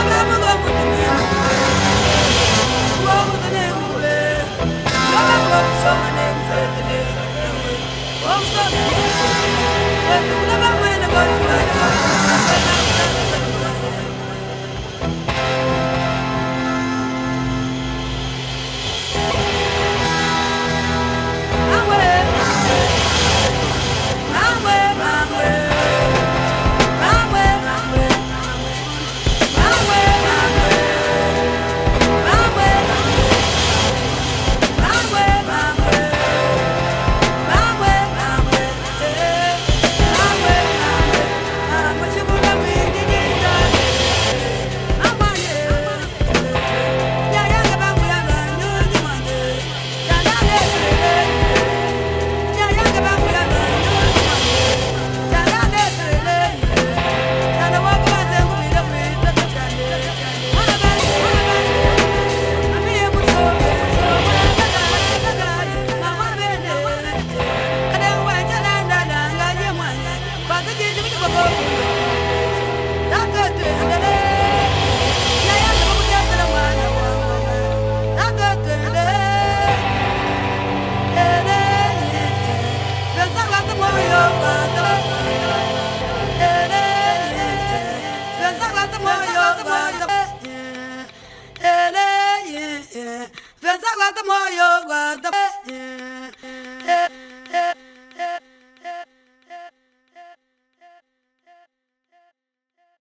Alabama. Moyo, what the